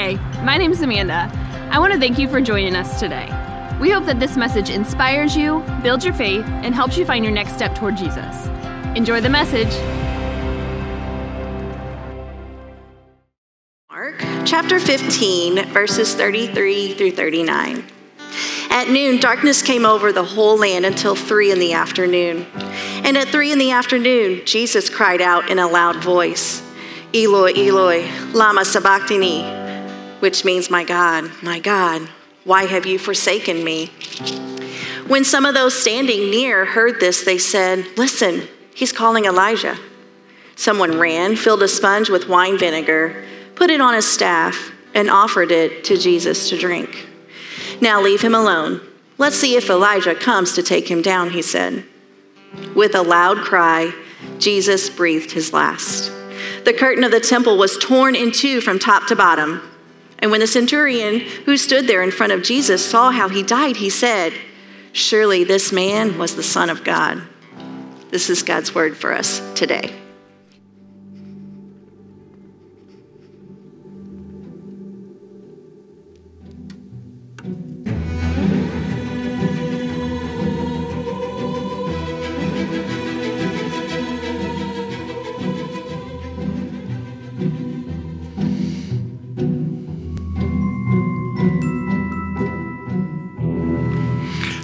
Hey, my name is Amanda. I want to thank you for joining us today. We hope that this message inspires you, builds your faith, and helps you find your next step toward Jesus. Enjoy the message. Mark chapter 15, verses 33 through 39. At noon, darkness came over the whole land until three in the afternoon. And at three in the afternoon, Jesus cried out in a loud voice, Eloi, Eloi, Lama Sabachthani, which means, My God, my God, why have you forsaken me? When some of those standing near heard this, they said, Listen, he's calling Elijah. Someone ran, filled a sponge with wine vinegar, put it on his staff, and offered it to Jesus to drink. Now leave him alone. Let's see if Elijah comes to take him down, he said. With a loud cry, Jesus breathed his last. The curtain of the temple was torn in two from top to bottom. And when the centurion who stood there in front of Jesus saw how he died, he said, Surely this man was the Son of God. This is God's word for us today.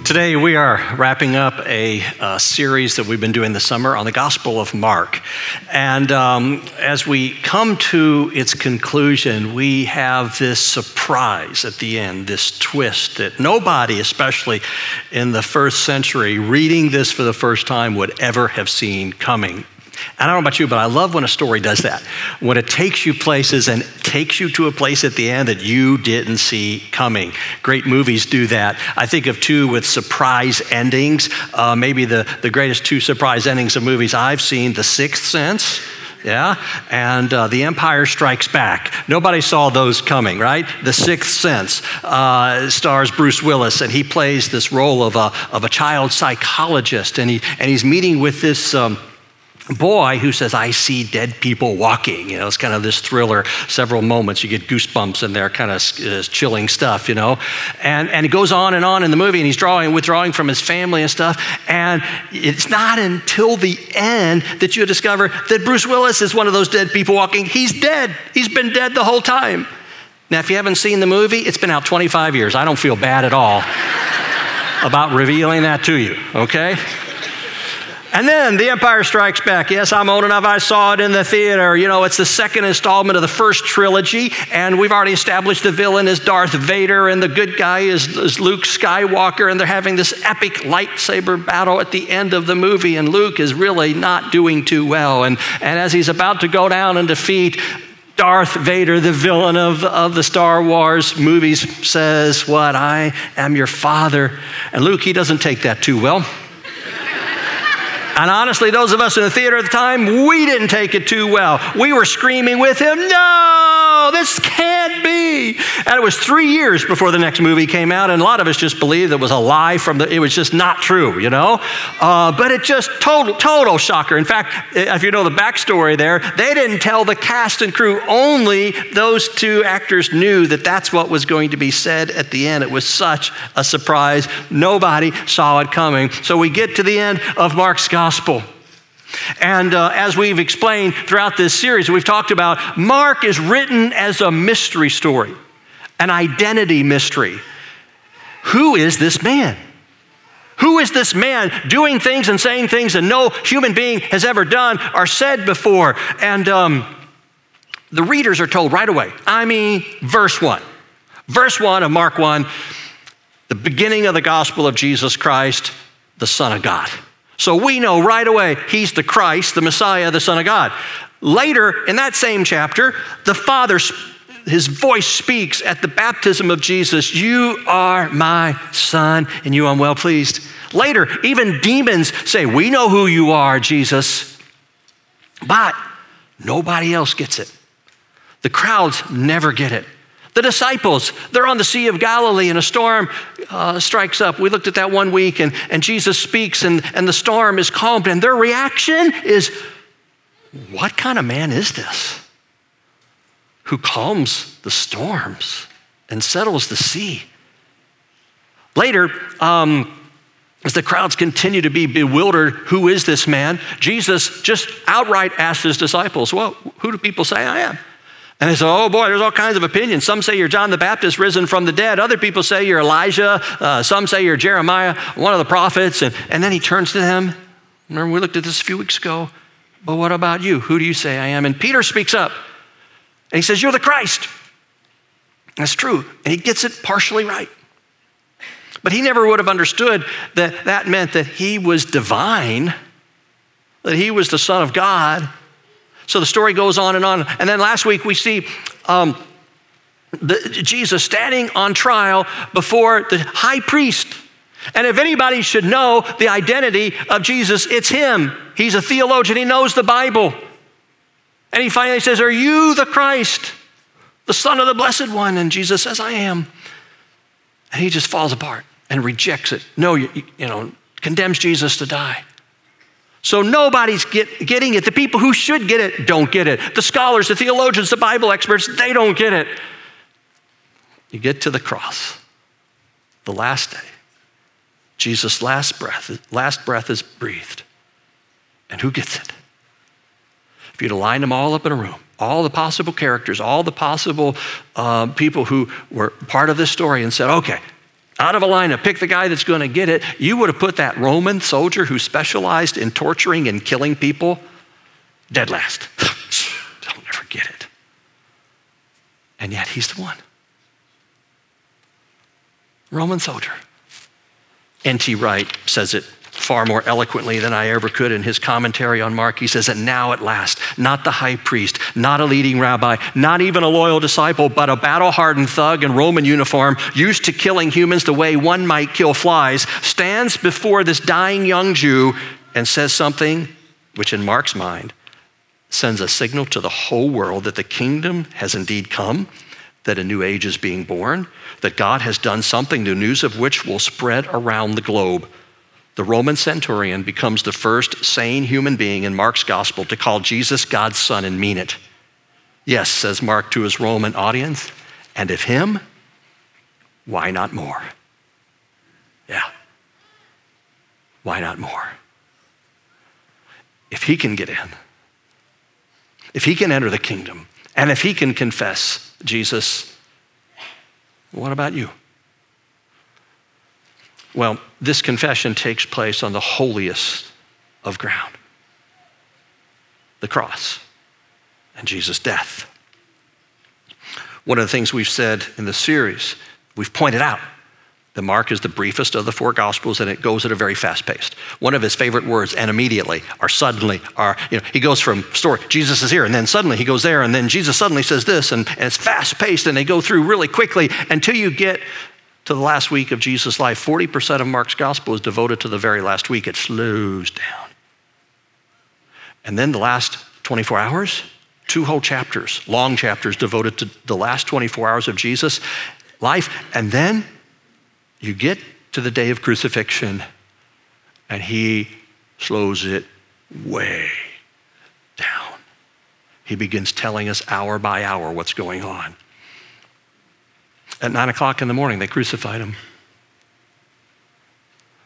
Today, we are wrapping up a, a, series that we've been doing this summer on the Gospel of Mark. And um, as we come to its conclusion, we have this surprise at the end, this twist that nobody, especially in the first century, reading this for the first time, would ever have seen coming. I don't know about you, but I love when a story does that. When it takes you places and takes you to a place at the end that you didn't see coming. Great movies do that. I think of two with surprise endings. Uh, maybe the, the greatest two surprise endings of movies I've seen The Sixth Sense. Yeah, and uh, The Empire Strikes Back. Nobody saw those coming, right? The Sixth Sense uh, stars Bruce Willis, and he plays this role of a, of a child psychologist, and, he, and he's meeting with this. Um, boy who says, I see dead people walking. You know, it's kind of this thriller, several moments. You get goosebumps in there, kind of uh, chilling stuff, you know. And, and it goes on and on in the movie, and he's drawing, withdrawing from his family and stuff. And it's not until the end that you discover that Bruce Willis is one of those dead people walking. He's dead, he's been dead the whole time. Now, if you haven't seen the movie, it's been out 25 years. I don't feel bad at all about revealing that to you, okay? And then The Empire Strikes Back. Yes, I'm old enough. I saw it in the theater. You know, it's the second installment of the first trilogy, and we've already established the villain is Darth Vader, and the good guy is, is Luke Skywalker, and they're having this epic lightsaber battle at the end of the movie, and Luke is really not doing too well. And, and as he's about to go down and defeat Darth Vader, the villain of, of the Star Wars movies, says, What? I am your father. And Luke, he doesn't take that too well. And honestly, those of us in the theater at the time, we didn't take it too well. We were screaming with him, No, this can't be. And it was three years before the next movie came out, and a lot of us just believed it was a lie from the, it was just not true, you know? Uh, but it just total, total shocker. In fact, if you know the backstory there, they didn't tell the cast and crew, only those two actors knew that that's what was going to be said at the end. It was such a surprise. Nobody saw it coming. So we get to the end of Mark's gospel gospel. And uh, as we've explained throughout this series, we've talked about Mark is written as a mystery story, an identity mystery. Who is this man? Who is this man doing things and saying things that no human being has ever done or said before? And um, the readers are told right away. I mean, verse 1. Verse 1 of Mark 1, the beginning of the gospel of Jesus Christ, the Son of God. So we know right away he's the Christ, the Messiah, the Son of God. Later in that same chapter, the Father, his voice speaks at the baptism of Jesus You are my Son, and you I'm well pleased. Later, even demons say, We know who you are, Jesus. But nobody else gets it. The crowds never get it. The disciples, they're on the Sea of Galilee and a storm uh, strikes up. We looked at that one week and, and Jesus speaks and, and the storm is calmed, and their reaction is, What kind of man is this? who calms the storms and settles the sea. Later, um, as the crowds continue to be bewildered, who is this man? Jesus just outright asks his disciples, Well, who do people say I am? And they say, Oh boy, there's all kinds of opinions. Some say you're John the Baptist risen from the dead. Other people say you're Elijah. Uh, some say you're Jeremiah, one of the prophets. And, and then he turns to them. Remember, we looked at this a few weeks ago. But what about you? Who do you say I am? And Peter speaks up and he says, You're the Christ. That's true. And he gets it partially right. But he never would have understood that that meant that he was divine, that he was the Son of God. So the story goes on and on. And then last week we see um, the, Jesus standing on trial before the high priest. And if anybody should know the identity of Jesus, it's him. He's a theologian, he knows the Bible. And he finally says, Are you the Christ, the Son of the Blessed One? And Jesus says, I am. And he just falls apart and rejects it. No, you, you know, condemns Jesus to die. So nobody's get, getting it. The people who should get it don't get it. The scholars, the theologians, the Bible experts, they don't get it. You get to the cross, the last day. Jesus' last breath, last breath is breathed. And who gets it? If you'd line them all up in a room, all the possible characters, all the possible uh, people who were part of this story, and said, okay, out of a lineup, pick the guy that's going to get it, you would have put that Roman soldier who specialized in torturing and killing people dead last. They'll never get it. And yet he's the one. Roman soldier. N.T. Wright says it far more eloquently than I ever could in his commentary on Mark. He says, And now at last, not the high priest, not a leading rabbi, not even a loyal disciple, but a battle hardened thug in Roman uniform, used to killing humans the way one might kill flies, stands before this dying young Jew and says something which, in Mark's mind, sends a signal to the whole world that the kingdom has indeed come, that a new age is being born, that God has done something, the news of which will spread around the globe. The Roman centurion becomes the first sane human being in Mark's gospel to call Jesus God's son and mean it. Yes, says Mark to his Roman audience, and if him, why not more? Yeah. Why not more? If he can get in, if he can enter the kingdom, and if he can confess Jesus, what about you? Well, this confession takes place on the holiest of ground the cross and Jesus' death. One of the things we've said in the series, we've pointed out that Mark is the briefest of the four gospels and it goes at a very fast pace. One of his favorite words, and immediately, or suddenly, are, you know, he goes from story, Jesus is here, and then suddenly he goes there, and then Jesus suddenly says this, and, and it's fast paced, and they go through really quickly until you get to the last week of Jesus' life, 40% of Mark's gospel is devoted to the very last week. It slows down. And then the last 24 hours, two whole chapters, long chapters devoted to the last 24 hours of Jesus' life. And then you get to the day of crucifixion, and he slows it way down. He begins telling us hour by hour what's going on. At nine o'clock in the morning, they crucified him.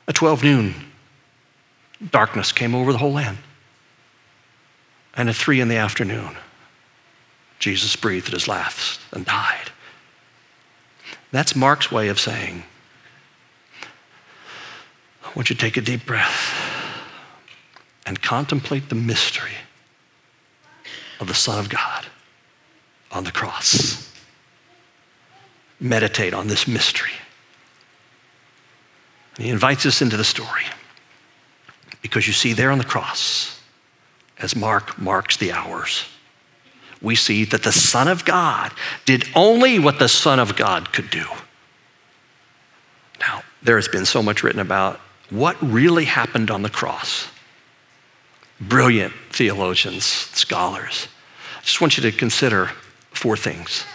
At 12 noon, darkness came over the whole land. And at three in the afternoon, Jesus breathed his last and died. That's Mark's way of saying, I want you to take a deep breath and contemplate the mystery of the Son of God on the cross meditate on this mystery. And he invites us into the story because you see, there on the cross, as Mark marks the hours, we see that the Son of God did only what the Son of God could do. Now, there has been so much written about what really happened on the cross. Brilliant theologians, scholars. I just want you to consider four things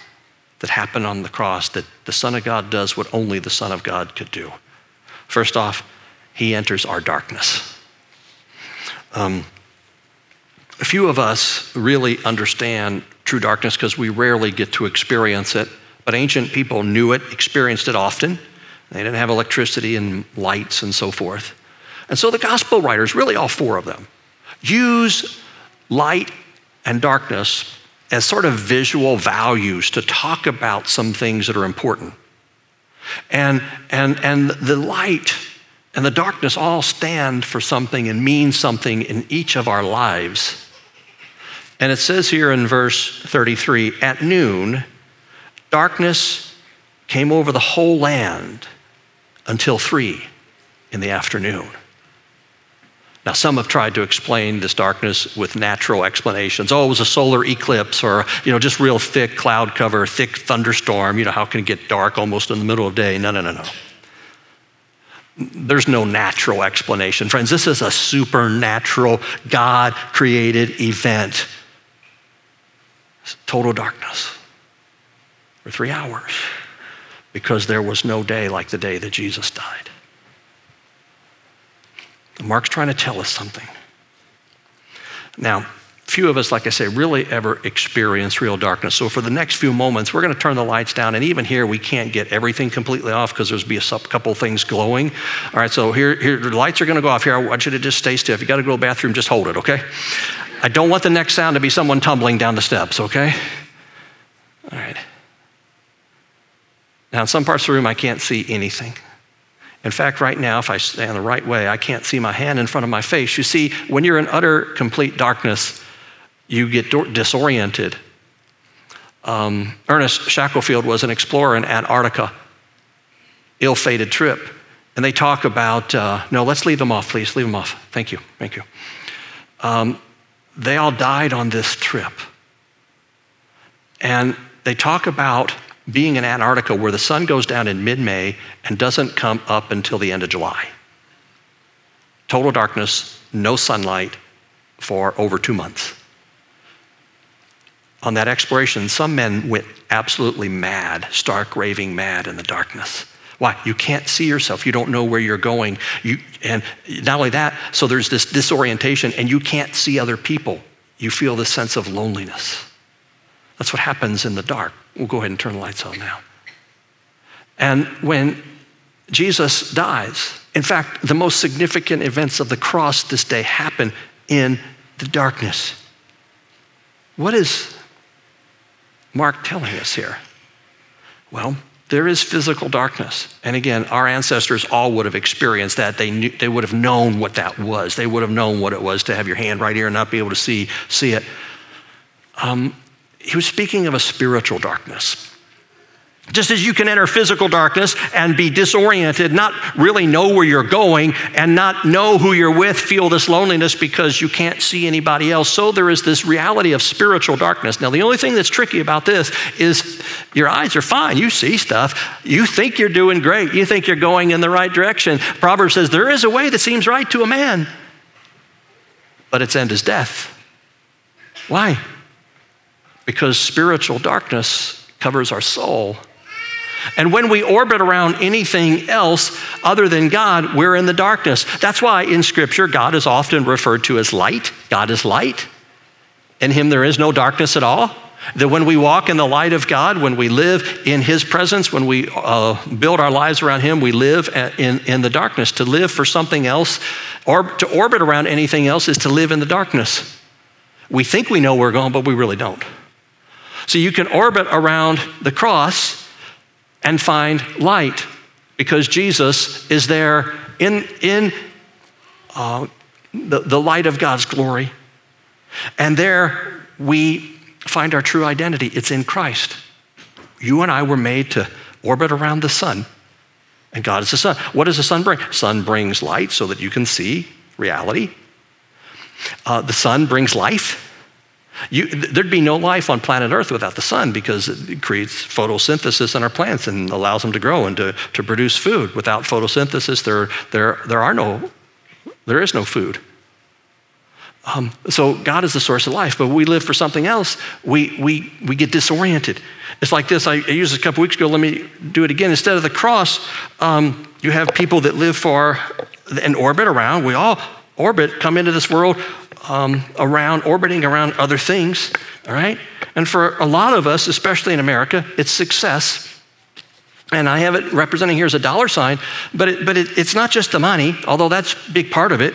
that happened on the cross that the Son of God does what only the Son of God could do. First off, he enters our darkness. Um, a few of us really understand true darkness because we rarely get to experience it. But ancient people knew it, experienced it often. They didn't have electricity and lights and so forth. And so the gospel writers, really all four of them, use light and darkness as sort of visual values to talk about some things that are important. And, and, and the light and the darkness all stand for something and mean something in each of our lives. And it says here in verse 33 at noon, darkness came over the whole land until three in the afternoon. Now, some have tried to explain this darkness with natural explanations. Oh, it was a solar eclipse or, you know, just real thick cloud cover, thick thunderstorm. You know, how can it get dark almost in the middle of day? No, no, no, no. There's no natural explanation. Friends, this is a supernatural, God created event. Total darkness for three hours because there was no day like the day that Jesus died. Mark's trying to tell us something. Now, few of us, like I say, really ever experience real darkness. So for the next few moments, we're going to turn the lights down. And even here, we can't get everything completely off because there's be a couple things glowing. All right, so here, here the lights are going to go off here. I want you to just stay still. If you got to go to the bathroom, just hold it, okay? I don't want the next sound to be someone tumbling down the steps, okay? All right. Now, in some parts of the room, I can't see anything. In fact, right now, if I stand the right way, I can't see my hand in front of my face. You see, when you're in utter, complete darkness, you get disoriented. Um, Ernest Shackelford was an explorer in Antarctica, ill fated trip. And they talk about, uh, no, let's leave them off, please. Leave them off. Thank you. Thank you. Um, they all died on this trip. And they talk about being in Antarctica where the sun goes down in mid May and doesn't come up until the end of July. Total darkness, no sunlight for over two months. On that exploration, some men went absolutely mad, stark raving mad in the darkness. Why? You can't see yourself. You don't know where you're going. You, and not only that, so there's this disorientation, and you can't see other people. You feel this sense of loneliness. That's what happens in the dark. We'll go ahead and turn the lights on now. And when Jesus dies, in fact, the most significant events of the cross this day happen in the darkness. What is Mark telling us here? Well, there is physical darkness. And again, our ancestors all would have experienced that. They, knew, they would have known what that was. They would have known what it was to have your hand right here and not be able to see, see it. Um, he was speaking of a spiritual darkness. Just as you can enter physical darkness and be disoriented, not really know where you're going, and not know who you're with, feel this loneliness because you can't see anybody else, so there is this reality of spiritual darkness. Now, the only thing that's tricky about this is your eyes are fine. You see stuff. You think you're doing great. You think you're going in the right direction. Proverbs says, There is a way that seems right to a man, but its end is death. Why? Because spiritual darkness covers our soul. And when we orbit around anything else other than God, we're in the darkness. That's why in Scripture, God is often referred to as light. God is light. In Him, there is no darkness at all. That when we walk in the light of God, when we live in His presence, when we uh, build our lives around Him, we live in, in the darkness. To live for something else or to orbit around anything else is to live in the darkness. We think we know where we're going, but we really don't. So you can orbit around the cross and find light because Jesus is there in, in uh, the, the light of God's glory. And there we find our true identity. It's in Christ. You and I were made to orbit around the sun, and God is the sun. What does the sun bring? Sun brings light so that you can see reality. Uh, the sun brings life. You, there'd be no life on planet Earth without the sun because it creates photosynthesis in our plants and allows them to grow and to, to produce food. Without photosynthesis, there, there, there, are no, there is no food. Um, so God is the source of life, but we live for something else, we, we, we get disoriented. It's like this. I, I used this a couple weeks ago. Let me do it again. Instead of the cross, um, you have people that live for an orbit around. We all orbit, come into this world um, around, orbiting around other things, all right? And for a lot of us, especially in America, it's success. And I have it representing here as a dollar sign, but, it, but it, it's not just the money, although that's a big part of it.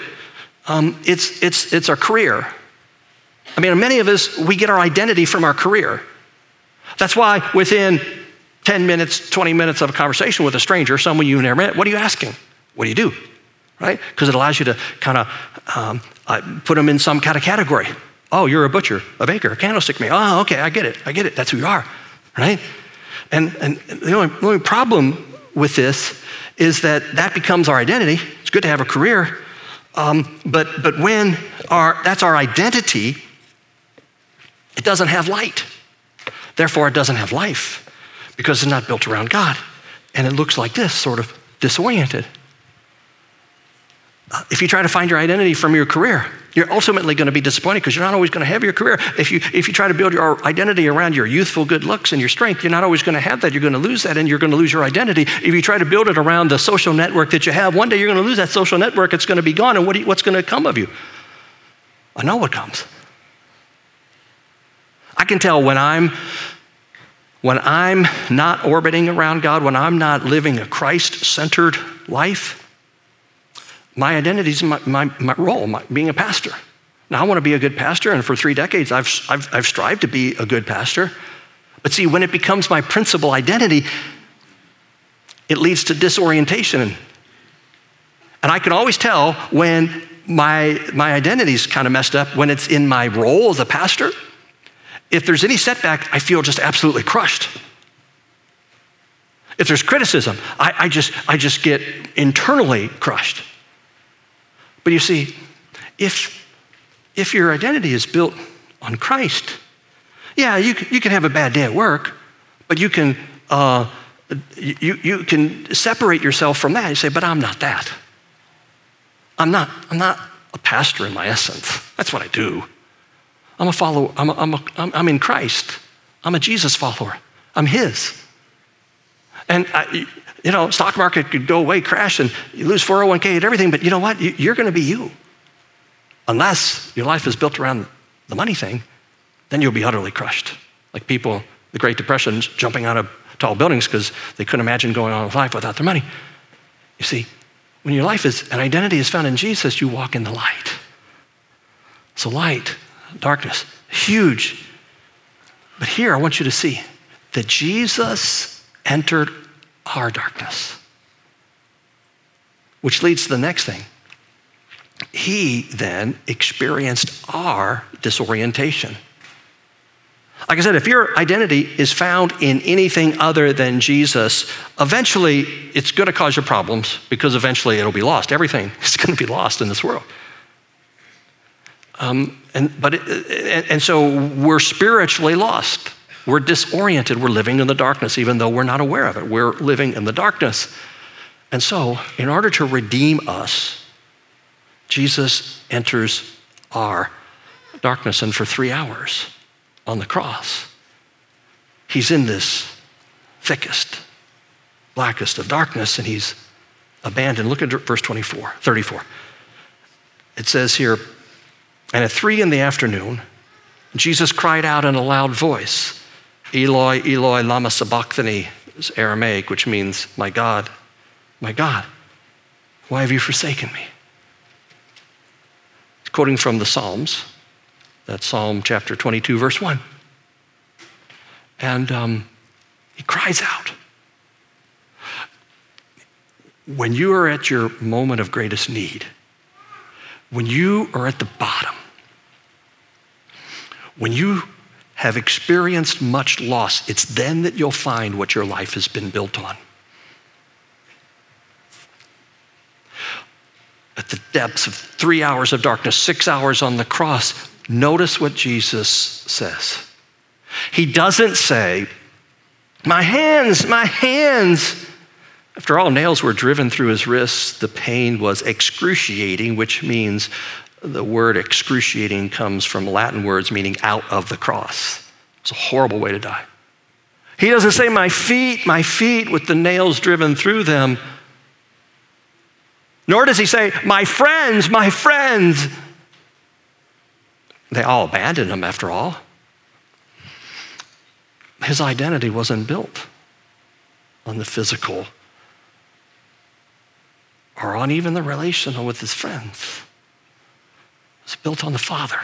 Um, it's, it's, it's our career. I mean, many of us, we get our identity from our career. That's why within 10 minutes, 20 minutes of a conversation with a stranger, someone you've never met, what are you asking? What do you do? Right? Because it allows you to kind of um, put them in some kind of category. Oh, you're a butcher, a baker, a candlestick maker. Oh, okay, I get it. I get it. That's who you are. Right? And, and the, only, only problem with this is that that becomes our identity. It's good to have a career. Um, but, but when our, that's our identity, it doesn't have light. Therefore, it doesn't have life because it's not built around God. And it looks like this, sort of disoriented. If you try to find your identity from your career, you're ultimately going to be disappointed because you're not always going to have your career. If you, if you try to build your identity around your youthful good looks and your strength, you're not always going to have that. You're going to lose that and you're going to lose your identity. If you try to build it around the social network that you have, one day you're going to lose that social network. It's going to be gone. And what you, what's going to come of you? I know what comes. I can tell when I'm when I'm not orbiting around God, when I'm not living a Christ centered life, my identity is my, my, my role, my, being a pastor. Now, I want to be a good pastor, and for three decades, I've, I've, I've strived to be a good pastor. But see, when it becomes my principal identity, it leads to disorientation. And I can always tell when my, my identity is kind of messed up when it's in my role as a pastor. If there's any setback, I feel just absolutely crushed. If there's criticism, I, I, just, I just get internally crushed. But you see, if, if your identity is built on Christ, yeah, you, you can have a bad day at work, but you can, uh, you, you can separate yourself from that. You say, but I'm not that. I'm not, I'm not a pastor in my essence. That's what I do. I'm a follower, I'm, a, I'm, a, I'm in Christ. I'm a Jesus follower. I'm His. And I, you know, stock market could go away, crash, and you lose 401k and everything, but you know what? You're going to be you. Unless your life is built around the money thing, then you'll be utterly crushed. Like people, the Great Depression, jumping out of tall buildings because they couldn't imagine going on with life without their money. You see, when your life is, an identity is found in Jesus, you walk in the light. So, light, darkness, huge. But here, I want you to see that Jesus entered our darkness. Which leads to the next thing. He then experienced our disorientation. Like I said, if your identity is found in anything other than Jesus, eventually it's going to cause you problems because eventually it'll be lost. Everything is going to be lost in this world. Um, and, but it, and, and so we're spiritually lost. We're disoriented. We're living in the darkness, even though we're not aware of it. We're living in the darkness. And so, in order to redeem us, Jesus enters our darkness. And for three hours on the cross, he's in this thickest, blackest of darkness, and he's abandoned. Look at verse 24, 34. It says here, and at three in the afternoon, Jesus cried out in a loud voice. Eloi, Eloi, lama sabachthani is Aramaic, which means, my God, my God, why have you forsaken me? It's quoting from the Psalms, that's Psalm chapter 22, verse 1. And um, he cries out. When you are at your moment of greatest need, when you are at the bottom, when you have experienced much loss, it's then that you'll find what your life has been built on. At the depths of three hours of darkness, six hours on the cross, notice what Jesus says. He doesn't say, My hands, my hands. After all, nails were driven through his wrists. The pain was excruciating, which means the word excruciating comes from Latin words meaning out of the cross. It's a horrible way to die. He doesn't say, My feet, my feet, with the nails driven through them. Nor does he say, My friends, my friends. They all abandoned him after all. His identity wasn't built on the physical or on even the relational with his friends. Built on the Father.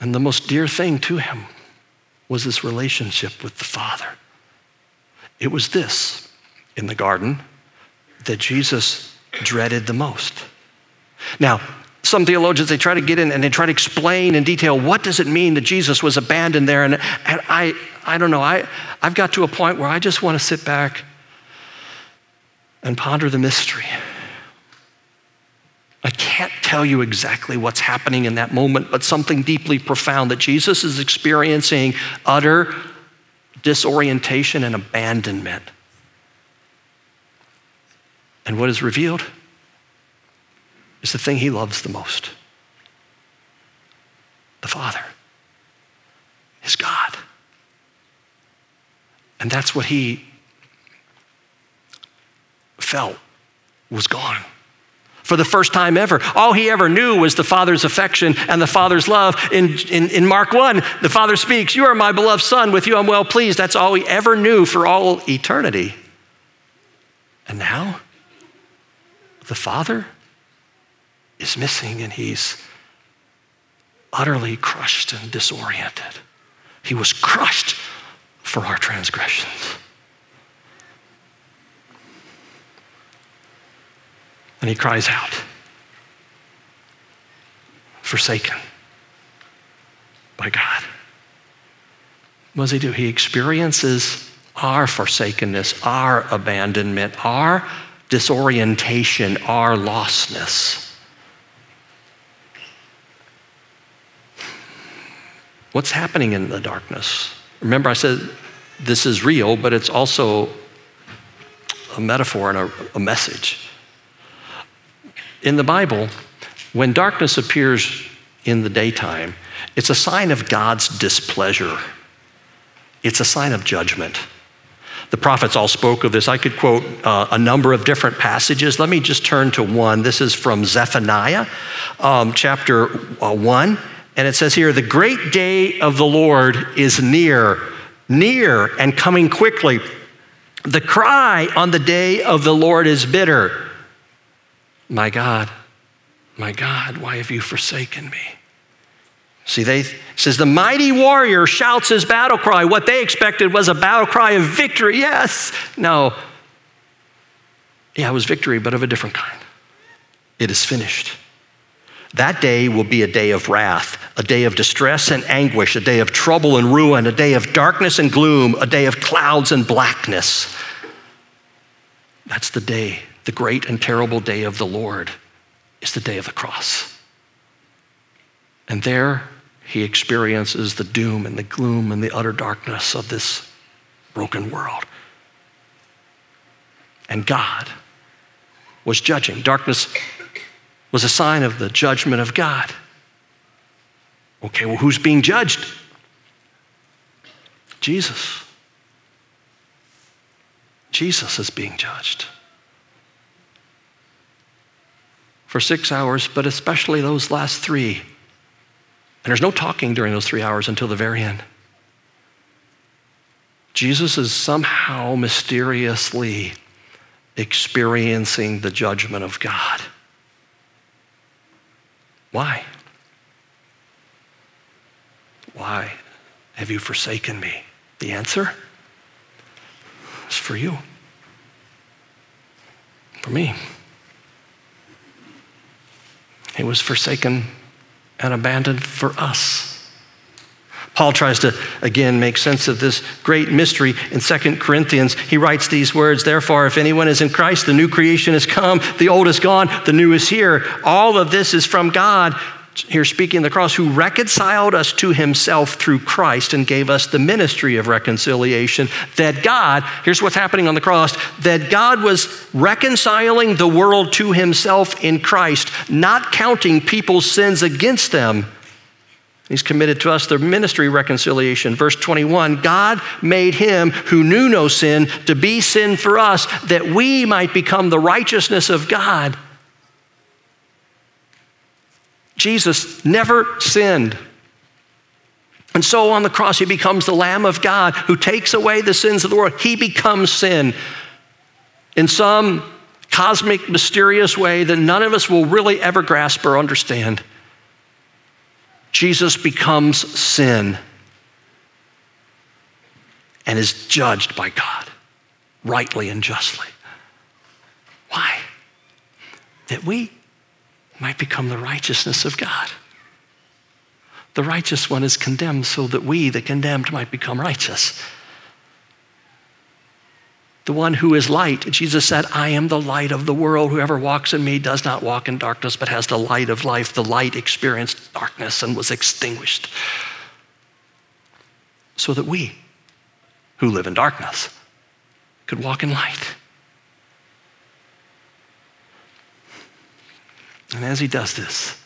And the most dear thing to him was this relationship with the Father. It was this in the garden that Jesus dreaded the most. Now, some theologians they try to get in and they try to explain in detail what does it mean that jesus was abandoned there and, and i i don't know I, i've got to a point where i just want to sit back and ponder the mystery i can't tell you exactly what's happening in that moment but something deeply profound that jesus is experiencing utter disorientation and abandonment and what is revealed is the thing he loves the most the Father, his God. And that's what he felt was gone. For the first time ever, all he ever knew was the Father's affection and the Father's love. In, in, in Mark 1, the Father speaks, You are my beloved Son, with you I'm well pleased. That's all he ever knew for all eternity. And now, the Father is missing and he's utterly crushed and disoriented. He was crushed for our transgressions. And he cries out, forsaken by God. What does he do? He experiences our forsakenness, our abandonment, our disorientation, our lostness. What's happening in the darkness? Remember, I said this is real, but it's also a metaphor and a, a message. In the Bible, when darkness appears in the daytime, it's a sign of God's displeasure, it's a sign of judgment. The prophets all spoke of this. I could quote uh, a number of different passages. Let me just turn to one. This is from Zephaniah, um, chapter uh, 1. And it says here, the great day of the Lord is near, near and coming quickly. The cry on the day of the Lord is bitter. My God, my God, why have you forsaken me? See, they says the mighty warrior shouts his battle cry. What they expected was a battle cry of victory. Yes. No. Yeah, it was victory, but of a different kind. It is finished. That day will be a day of wrath, a day of distress and anguish, a day of trouble and ruin, a day of darkness and gloom, a day of clouds and blackness. That's the day, the great and terrible day of the Lord is the day of the cross. And there he experiences the doom and the gloom and the utter darkness of this broken world. And God was judging. Darkness was a sign of the judgment of God. Okay, well, who's being judged? Jesus. Jesus is being judged. For six hours, but especially those last three. And there's no talking during those three hours until the very end. Jesus is somehow mysteriously experiencing the judgment of God. Why? Why have you forsaken me? The answer is for you, for me. He was forsaken and abandoned for us. Paul tries to again make sense of this great mystery in 2 Corinthians. He writes these words Therefore, if anyone is in Christ, the new creation has come, the old is gone, the new is here. All of this is from God. Here, speaking of the cross, who reconciled us to himself through Christ and gave us the ministry of reconciliation. That God, here's what's happening on the cross, that God was reconciling the world to himself in Christ, not counting people's sins against them He's committed to us the ministry reconciliation. Verse 21 God made him who knew no sin to be sin for us that we might become the righteousness of God. Jesus never sinned. And so on the cross, he becomes the Lamb of God who takes away the sins of the world. He becomes sin in some cosmic, mysterious way that none of us will really ever grasp or understand. Jesus becomes sin and is judged by God rightly and justly. Why? That we might become the righteousness of God. The righteous one is condemned so that we, the condemned, might become righteous. The one who is light, Jesus said, I am the light of the world. Whoever walks in me does not walk in darkness, but has the light of life. The light experienced darkness and was extinguished. So that we, who live in darkness, could walk in light. And as he does this,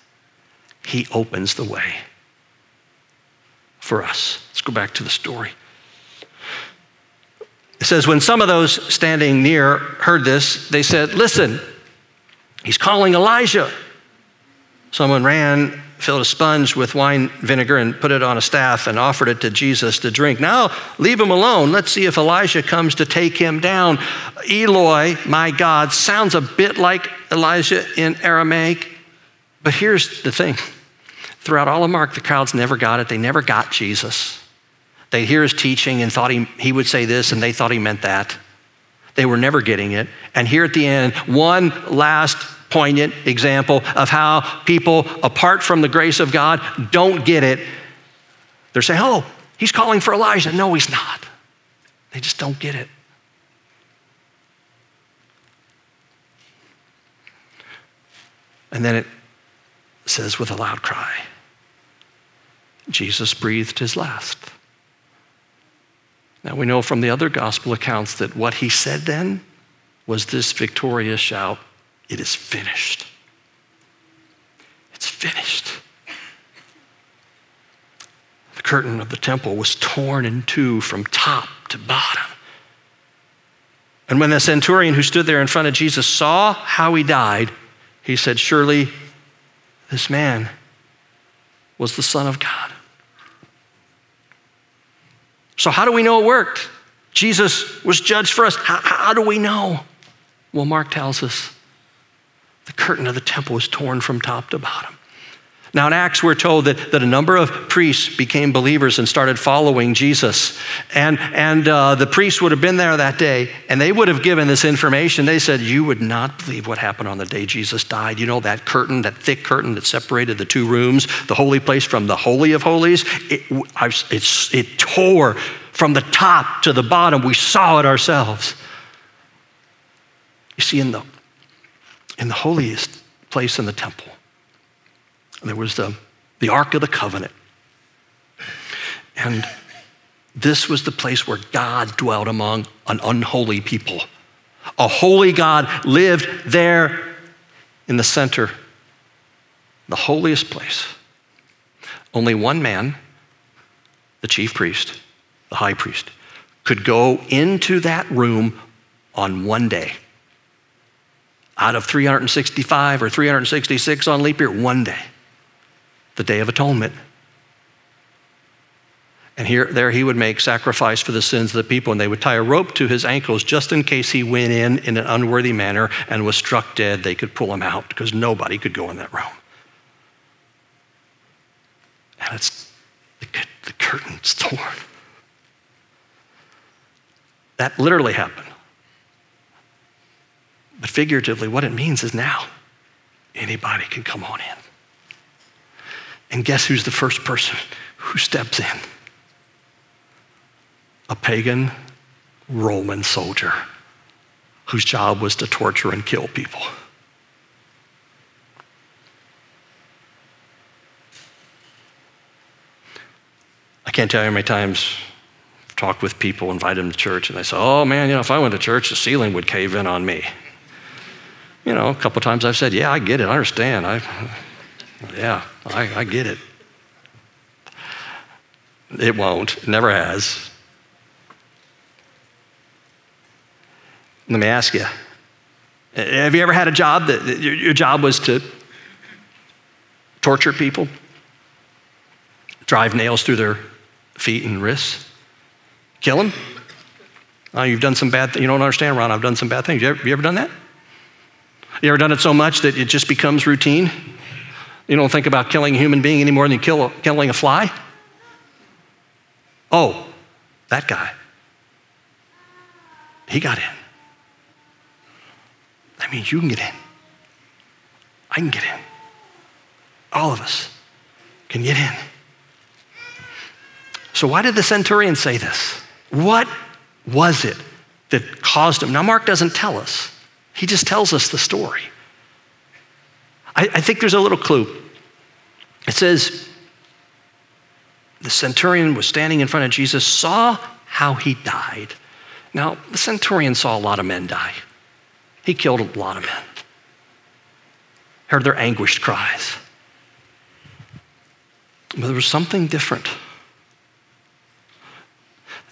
he opens the way for us. Let's go back to the story. It says, When some of those standing near heard this, they said, Listen, he's calling Elijah. Someone ran, filled a sponge with wine vinegar, and put it on a staff and offered it to Jesus to drink. Now, leave him alone. Let's see if Elijah comes to take him down. Eloi, my God, sounds a bit like Elijah in Aramaic. But here's the thing throughout all of Mark, the crowds never got it. They never got Jesus. They hear his teaching and thought he, he would say this, and they thought he meant that. They were never getting it. And here at the end, one last poignant example of how people, apart from the grace of God, don't get it. They're saying, oh, he's calling for Elijah. No, he's not. They just don't get it. And then it says with a loud cry, Jesus breathed his last. Now, we know from the other gospel accounts that what he said then was this victorious shout It is finished. It's finished. The curtain of the temple was torn in two from top to bottom. And when the centurion who stood there in front of Jesus saw how he died, he said, Surely this man was the Son of God. So, how do we know it worked? Jesus was judged for us. How, how, do we know? Well, Mark tells us the curtain of the temple was torn from top to bottom. Now, in Acts, we're told that, that a number of priests became believers and started following Jesus. And, and uh, the priests would have been there that day, and they would have given this information. They said, You would not believe what happened on the day Jesus died. You know that curtain, that thick curtain that separated the two rooms, the holy place from the Holy of Holies? It, it, it tore from the top to the bottom. We saw it ourselves. You see, in the, in the holiest place in the temple, there was the, the Ark of the Covenant. And this was the place where God dwelt among an unholy people. A holy God lived there in the center, the holiest place. Only one man, the chief priest, the high priest, could go into that room on one day. Out of 365 or 366 on leap year, one day the Day of Atonement. And here, there he would make sacrifice for the sins of the people, and they would tie a rope to his ankles just in case he went in in an unworthy manner and was struck dead. They could pull him out because nobody could go in that room. And it's the, the curtain's torn. That literally happened. But figuratively, what it means is now anybody can come on in. And guess who's the first person who steps in? A pagan Roman soldier whose job was to torture and kill people. I can't tell you how many times I've talked with people, invited them to church, and they say, Oh man, you know, if I went to church, the ceiling would cave in on me. You know, a couple times I've said, Yeah, I get it, I understand. I, yeah, I, I get it. It won't, never has. Let me ask you have you ever had a job that your job was to torture people, drive nails through their feet and wrists, kill them. Oh, you've done some bad things. You don't understand, Ron. I've done some bad things. You you ever done that? You ever done it so much that it just becomes routine? You don't think about killing a human being any more than you kill, killing a fly? Oh, that guy. He got in. That means you can get in. I can get in. All of us can get in. So, why did the centurion say this? What was it that caused him? Now, Mark doesn't tell us, he just tells us the story. I, I think there's a little clue. It says, the centurion was standing in front of Jesus, saw how he died. Now, the centurion saw a lot of men die. He killed a lot of men, heard their anguished cries. But there was something different.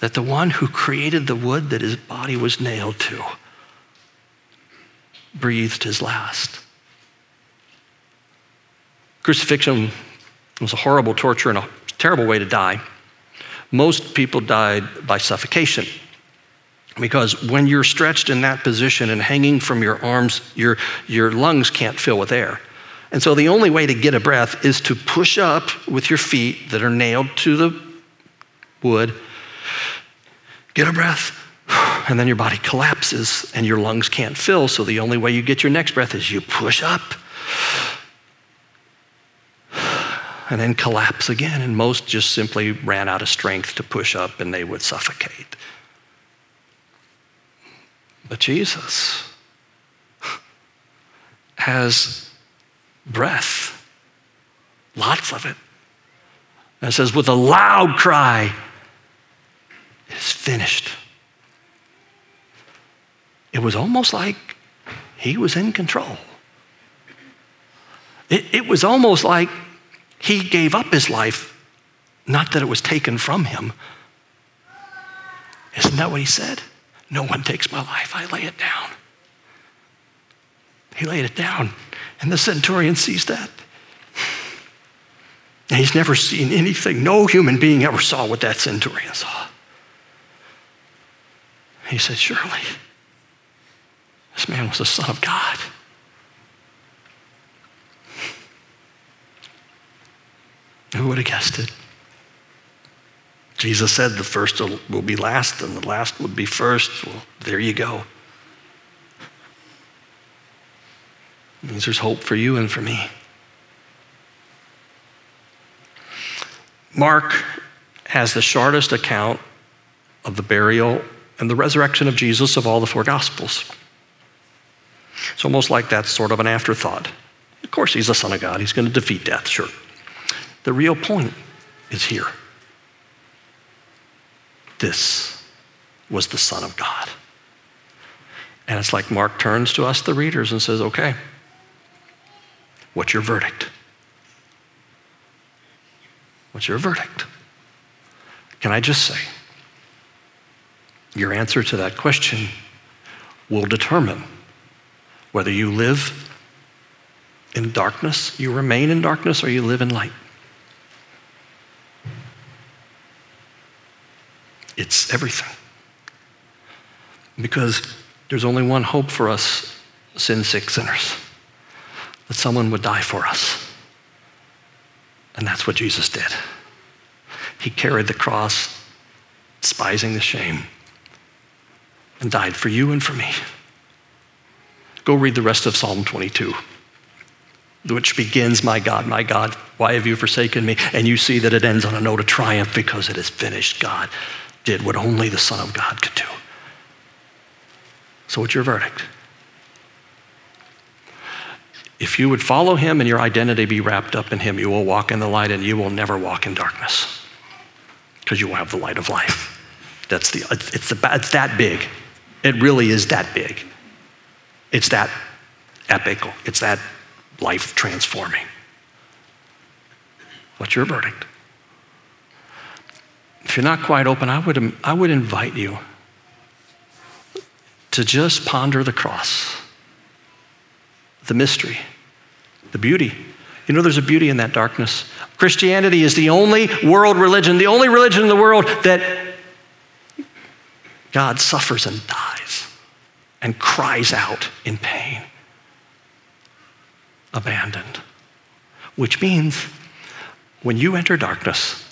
That the one who created the wood that his body was nailed to breathed his last. Crucifixion was a horrible torture and a terrible way to die. Most people died by suffocation. Because when you're stretched in that position and hanging from your arms, your, your lungs can't fill with air. And so the only way to get a breath is to push up with your feet that are nailed to the wood, get a breath, and then your body collapses and your lungs can't fill. So the only way you get your next breath is you push up and then collapse again. And most just simply ran out of strength to push up and they would suffocate. But Jesus has breath, lots of it. And says, with a loud cry, it is finished. It was almost like he was in control. It, it was almost like he gave up his life, not that it was taken from him. Isn't that what he said? No one takes my life, I lay it down. He laid it down, and the centurion sees that. And he's never seen anything, no human being ever saw what that centurion saw. He said, Surely, this man was the Son of God. Who would have guessed it? Jesus said the first will be last and the last would be first. Well, there you go. Means there's hope for you and for me. Mark has the shortest account of the burial and the resurrection of Jesus of all the four Gospels. It's almost like that's sort of an afterthought. Of course, he's the Son of God, he's going to defeat death, sure. The real point is here. This was the Son of God. And it's like Mark turns to us, the readers, and says, Okay, what's your verdict? What's your verdict? Can I just say, your answer to that question will determine whether you live in darkness, you remain in darkness, or you live in light. It's everything. Because there's only one hope for us sin sick sinners that someone would die for us. And that's what Jesus did. He carried the cross, despising the shame, and died for you and for me. Go read the rest of Psalm 22, which begins, My God, my God, why have you forsaken me? And you see that it ends on a note of triumph because it is finished. God did what only the Son of God could do. So, what's your verdict? If you would follow him and your identity be wrapped up in him, you will walk in the light and you will never walk in darkness because you will have the light of life. That's the, it's, the, it's that big. It really is that big. It's that epic. It's that life transforming. What's your verdict? If you're not quite open, I would, I would invite you to just ponder the cross, the mystery, the beauty, You know, there's a beauty in that darkness. Christianity is the only world religion, the only religion in the world that God suffers and dies and cries out in pain, abandoned. Which means when you enter darkness,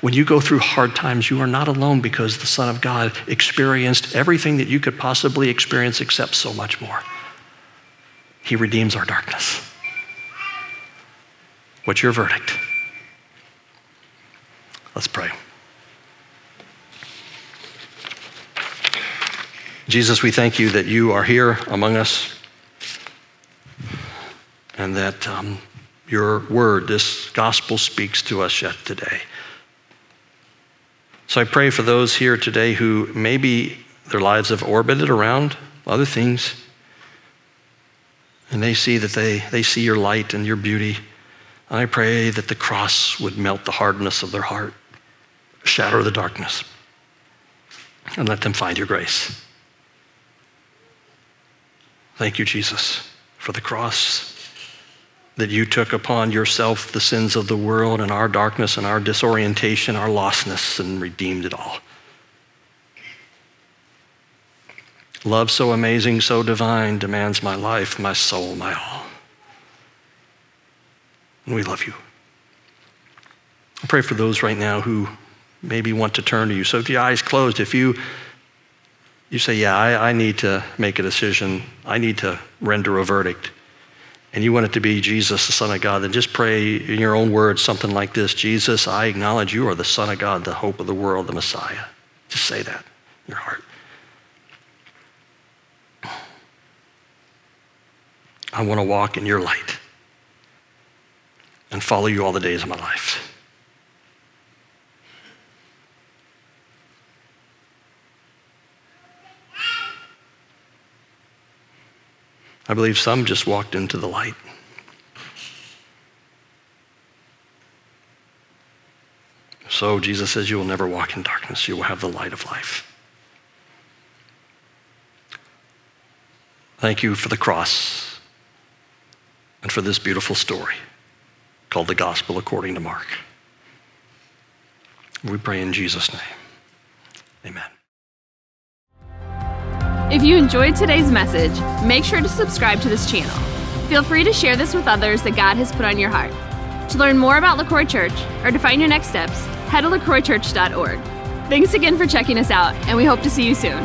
when you go through hard times, you are not alone because the Son of God experienced everything that you could possibly experience except so much more. He redeems our darkness. What's your verdict? Let's pray. Jesus, we thank you that you are here among us and that um, your word, this gospel, speaks to us yet today. So I pray for those here today who maybe their lives have orbited around other things and they see that they, they see your light and your beauty. And I pray that the cross would melt the hardness of their heart, shatter the darkness, and let them find your grace. Thank you, Jesus, for the cross that you took upon yourself the sins of the world and our darkness and our disorientation, our lostness, and redeemed it all. Love so amazing, so divine, demands my life, my soul, my all. And we love you. I pray for those right now who maybe want to turn to you. So if your eyes closed, if you you say, Yeah, I, I need to make a decision, I need to render a verdict, and you want it to be Jesus, the Son of God, then just pray in your own words something like this Jesus, I acknowledge you are the Son of God, the hope of the world, the Messiah. Just say that in your heart. I want to walk in your light and follow you all the days of my life. I believe some just walked into the light. So Jesus says, You will never walk in darkness, you will have the light of life. Thank you for the cross and for this beautiful story called the Gospel according to Mark. We pray in Jesus' name. Amen. If you enjoyed today's message, make sure to subscribe to this channel. Feel free to share this with others that God has put on your heart. To learn more about LaCroix Church or to find your next steps, head to lacroixchurch.org. Thanks again for checking us out, and we hope to see you soon.